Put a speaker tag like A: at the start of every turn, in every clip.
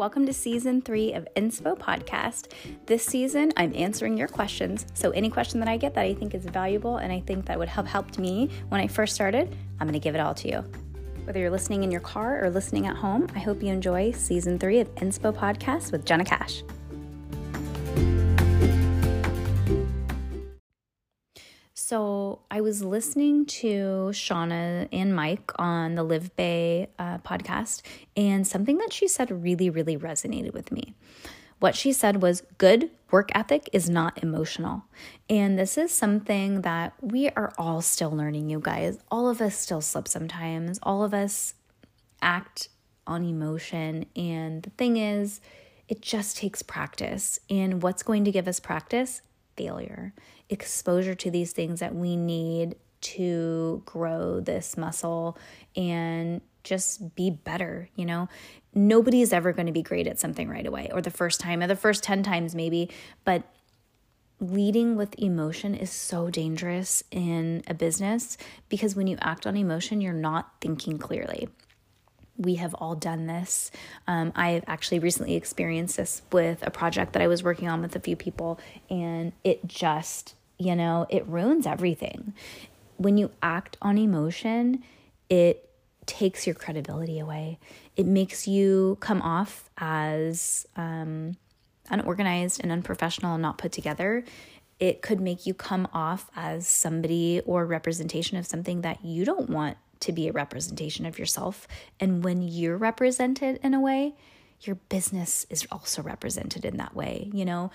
A: Welcome to season three of Inspo Podcast. This season, I'm answering your questions. So, any question that I get that I think is valuable and I think that would have helped me when I first started, I'm going to give it all to you. Whether you're listening in your car or listening at home, I hope you enjoy season three of Inspo Podcast with Jenna Cash. I was listening to Shauna and Mike on the Live Bay uh, podcast, and something that she said really, really resonated with me. What she said was good work ethic is not emotional. And this is something that we are all still learning, you guys. All of us still slip sometimes, all of us act on emotion. And the thing is, it just takes practice. And what's going to give us practice? Failure exposure to these things that we need to grow this muscle and just be better, you know? Nobody is ever going to be great at something right away or the first time or the first 10 times maybe, but leading with emotion is so dangerous in a business because when you act on emotion, you're not thinking clearly. We have all done this. Um, I've actually recently experienced this with a project that I was working on with a few people, and it just you know, it ruins everything. When you act on emotion, it takes your credibility away. It makes you come off as um, unorganized and unprofessional and not put together. It could make you come off as somebody or representation of something that you don't want to be a representation of yourself. And when you're represented in a way, your business is also represented in that way. You know,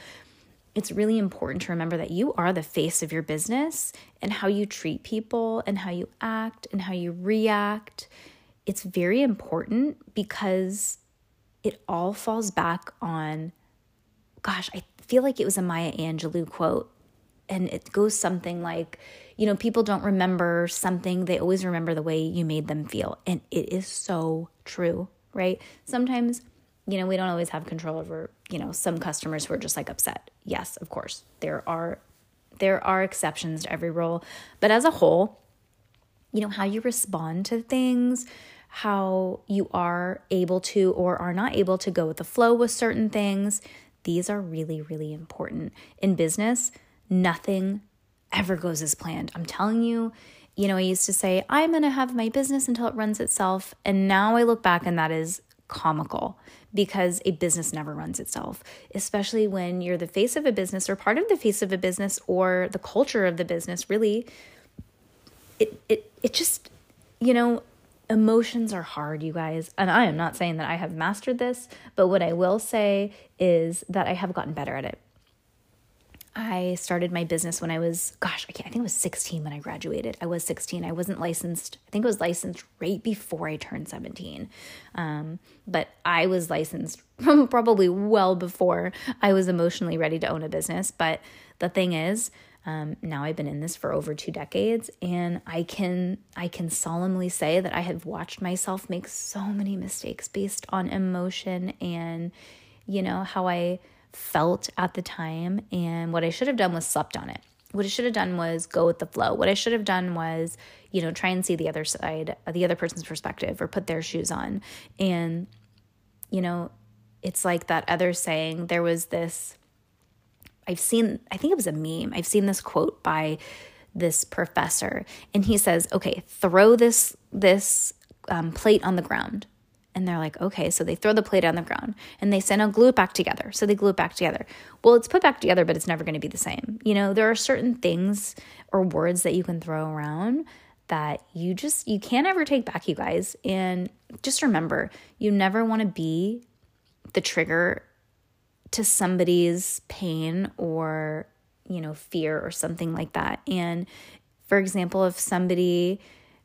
A: it's really important to remember that you are the face of your business and how you treat people and how you act and how you react. It's very important because it all falls back on, gosh, I feel like it was a Maya Angelou quote. And it goes something like, you know, people don't remember something, they always remember the way you made them feel. And it is so true, right? Sometimes you know, we don't always have control over, you know, some customers who are just like upset. Yes, of course. There are there are exceptions to every rule, but as a whole, you know, how you respond to things, how you are able to or are not able to go with the flow with certain things, these are really really important. In business, nothing ever goes as planned. I'm telling you, you know, I used to say, I'm going to have my business until it runs itself. And now I look back and that is comical because a business never runs itself, especially when you're the face of a business or part of the face of a business or the culture of the business, really. It it it just, you know, emotions are hard, you guys. And I am not saying that I have mastered this, but what I will say is that I have gotten better at it. I started my business when I was, gosh, I, can't, I think it was 16 when I graduated. I was 16. I wasn't licensed. I think I was licensed right before I turned 17. Um, but I was licensed probably well before I was emotionally ready to own a business. But the thing is, um, now I've been in this for over two decades, and I can I can solemnly say that I have watched myself make so many mistakes based on emotion and you know how I felt at the time. And what I should have done was slept on it. What I should have done was go with the flow. What I should have done was, you know, try and see the other side, the other person's perspective or put their shoes on. And, you know, it's like that other saying, there was this, I've seen, I think it was a meme. I've seen this quote by this professor and he says, okay, throw this, this um, plate on the ground and they're like, okay, so they throw the plate on the ground and they say, no, glue it back together. So they glue it back together. Well, it's put back together, but it's never going to be the same. You know, there are certain things or words that you can throw around that you just, you can't ever take back, you guys. And just remember, you never want to be the trigger to somebody's pain or, you know, fear or something like that. And for example, if somebody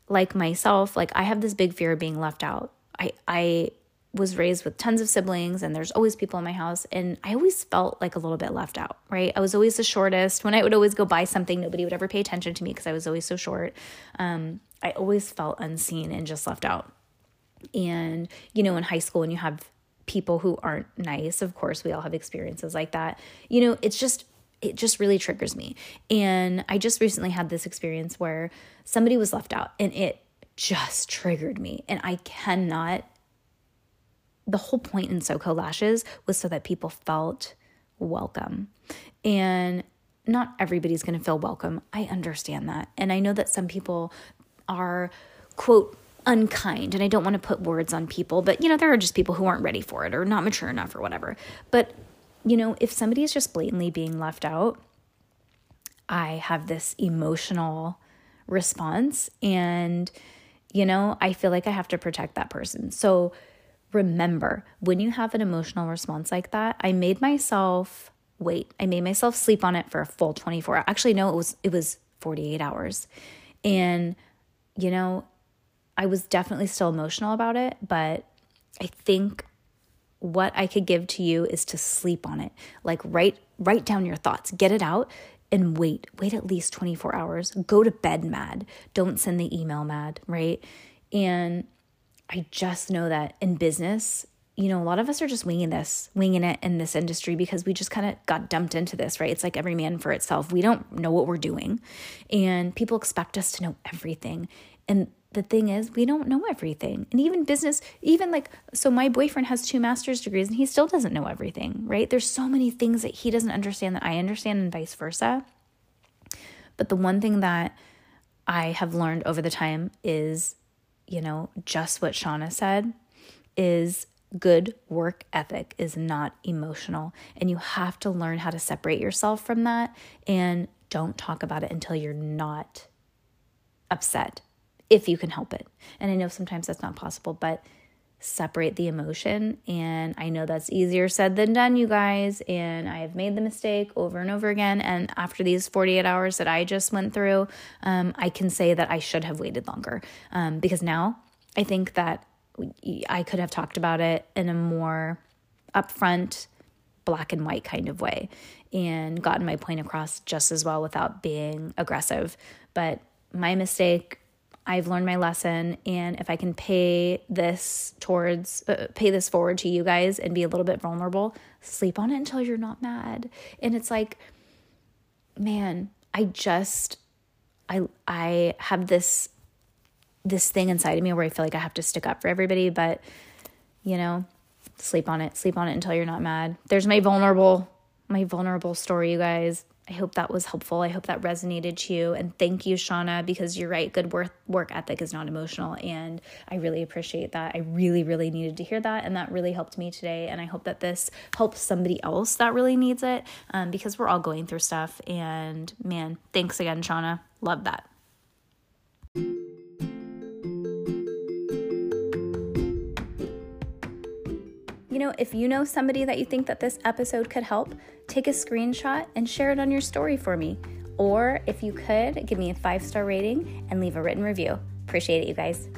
A: like myself, like I have this big fear of being left out I I was raised with tons of siblings and there's always people in my house and I always felt like a little bit left out, right? I was always the shortest. When I would always go buy something, nobody would ever pay attention to me because I was always so short. Um, I always felt unseen and just left out. And you know, in high school when you have people who aren't nice, of course, we all have experiences like that. You know, it's just it just really triggers me. And I just recently had this experience where somebody was left out and it just triggered me. And I cannot the whole point in SoCo Lashes was so that people felt welcome. And not everybody's going to feel welcome. I understand that. And I know that some people are, quote, unkind. And I don't want to put words on people, but you know, there are just people who aren't ready for it or not mature enough or whatever. But, you know, if somebody is just blatantly being left out, I have this emotional response. And, you know, I feel like I have to protect that person. So remember when you have an emotional response like that, I made myself wait. I made myself sleep on it for a full 24 hours. Actually, no, it was it was 48 hours. And you know, I was definitely still emotional about it, but I think what I could give to you is to sleep on it. Like write write down your thoughts, get it out and wait. Wait at least 24 hours. Go to bed mad. Don't send the email mad, right? And I just know that in business, you know, a lot of us are just winging this, winging it in this industry because we just kind of got dumped into this, right? It's like every man for itself. We don't know what we're doing. And people expect us to know everything. And the thing is, we don't know everything. And even business, even like, so my boyfriend has two master's degrees and he still doesn't know everything, right? There's so many things that he doesn't understand that I understand and vice versa. But the one thing that I have learned over the time is you know, just what Shauna said is good work ethic is not emotional. And you have to learn how to separate yourself from that and don't talk about it until you're not upset, if you can help it. And I know sometimes that's not possible, but separate the emotion. And I know that's easier said than done, you guys. And I have made the mistake over and over again. And after these 48 hours that I just went through, um, I can say that I should have waited longer um, because now I think that I could have talked about it in a more upfront, black and white kind of way and gotten my point across just as well without being aggressive. But my mistake I've learned my lesson and if I can pay this towards uh, pay this forward to you guys and be a little bit vulnerable, sleep on it until you're not mad. And it's like man, I just I I have this this thing inside of me where I feel like I have to stick up for everybody, but you know, sleep on it. Sleep on it until you're not mad. There's my vulnerable my vulnerable story, you guys. I hope that was helpful. I hope that resonated to you. And thank you, Shauna, because you're right. Good work, work ethic is not emotional. And I really appreciate that. I really, really needed to hear that. And that really helped me today. And I hope that this helps somebody else that really needs it um, because we're all going through stuff. And man, thanks again, Shauna. Love that. Know, if you know somebody that you think that this episode could help, take a screenshot and share it on your story for me. Or if you could, give me a five star rating and leave a written review. Appreciate it, you guys.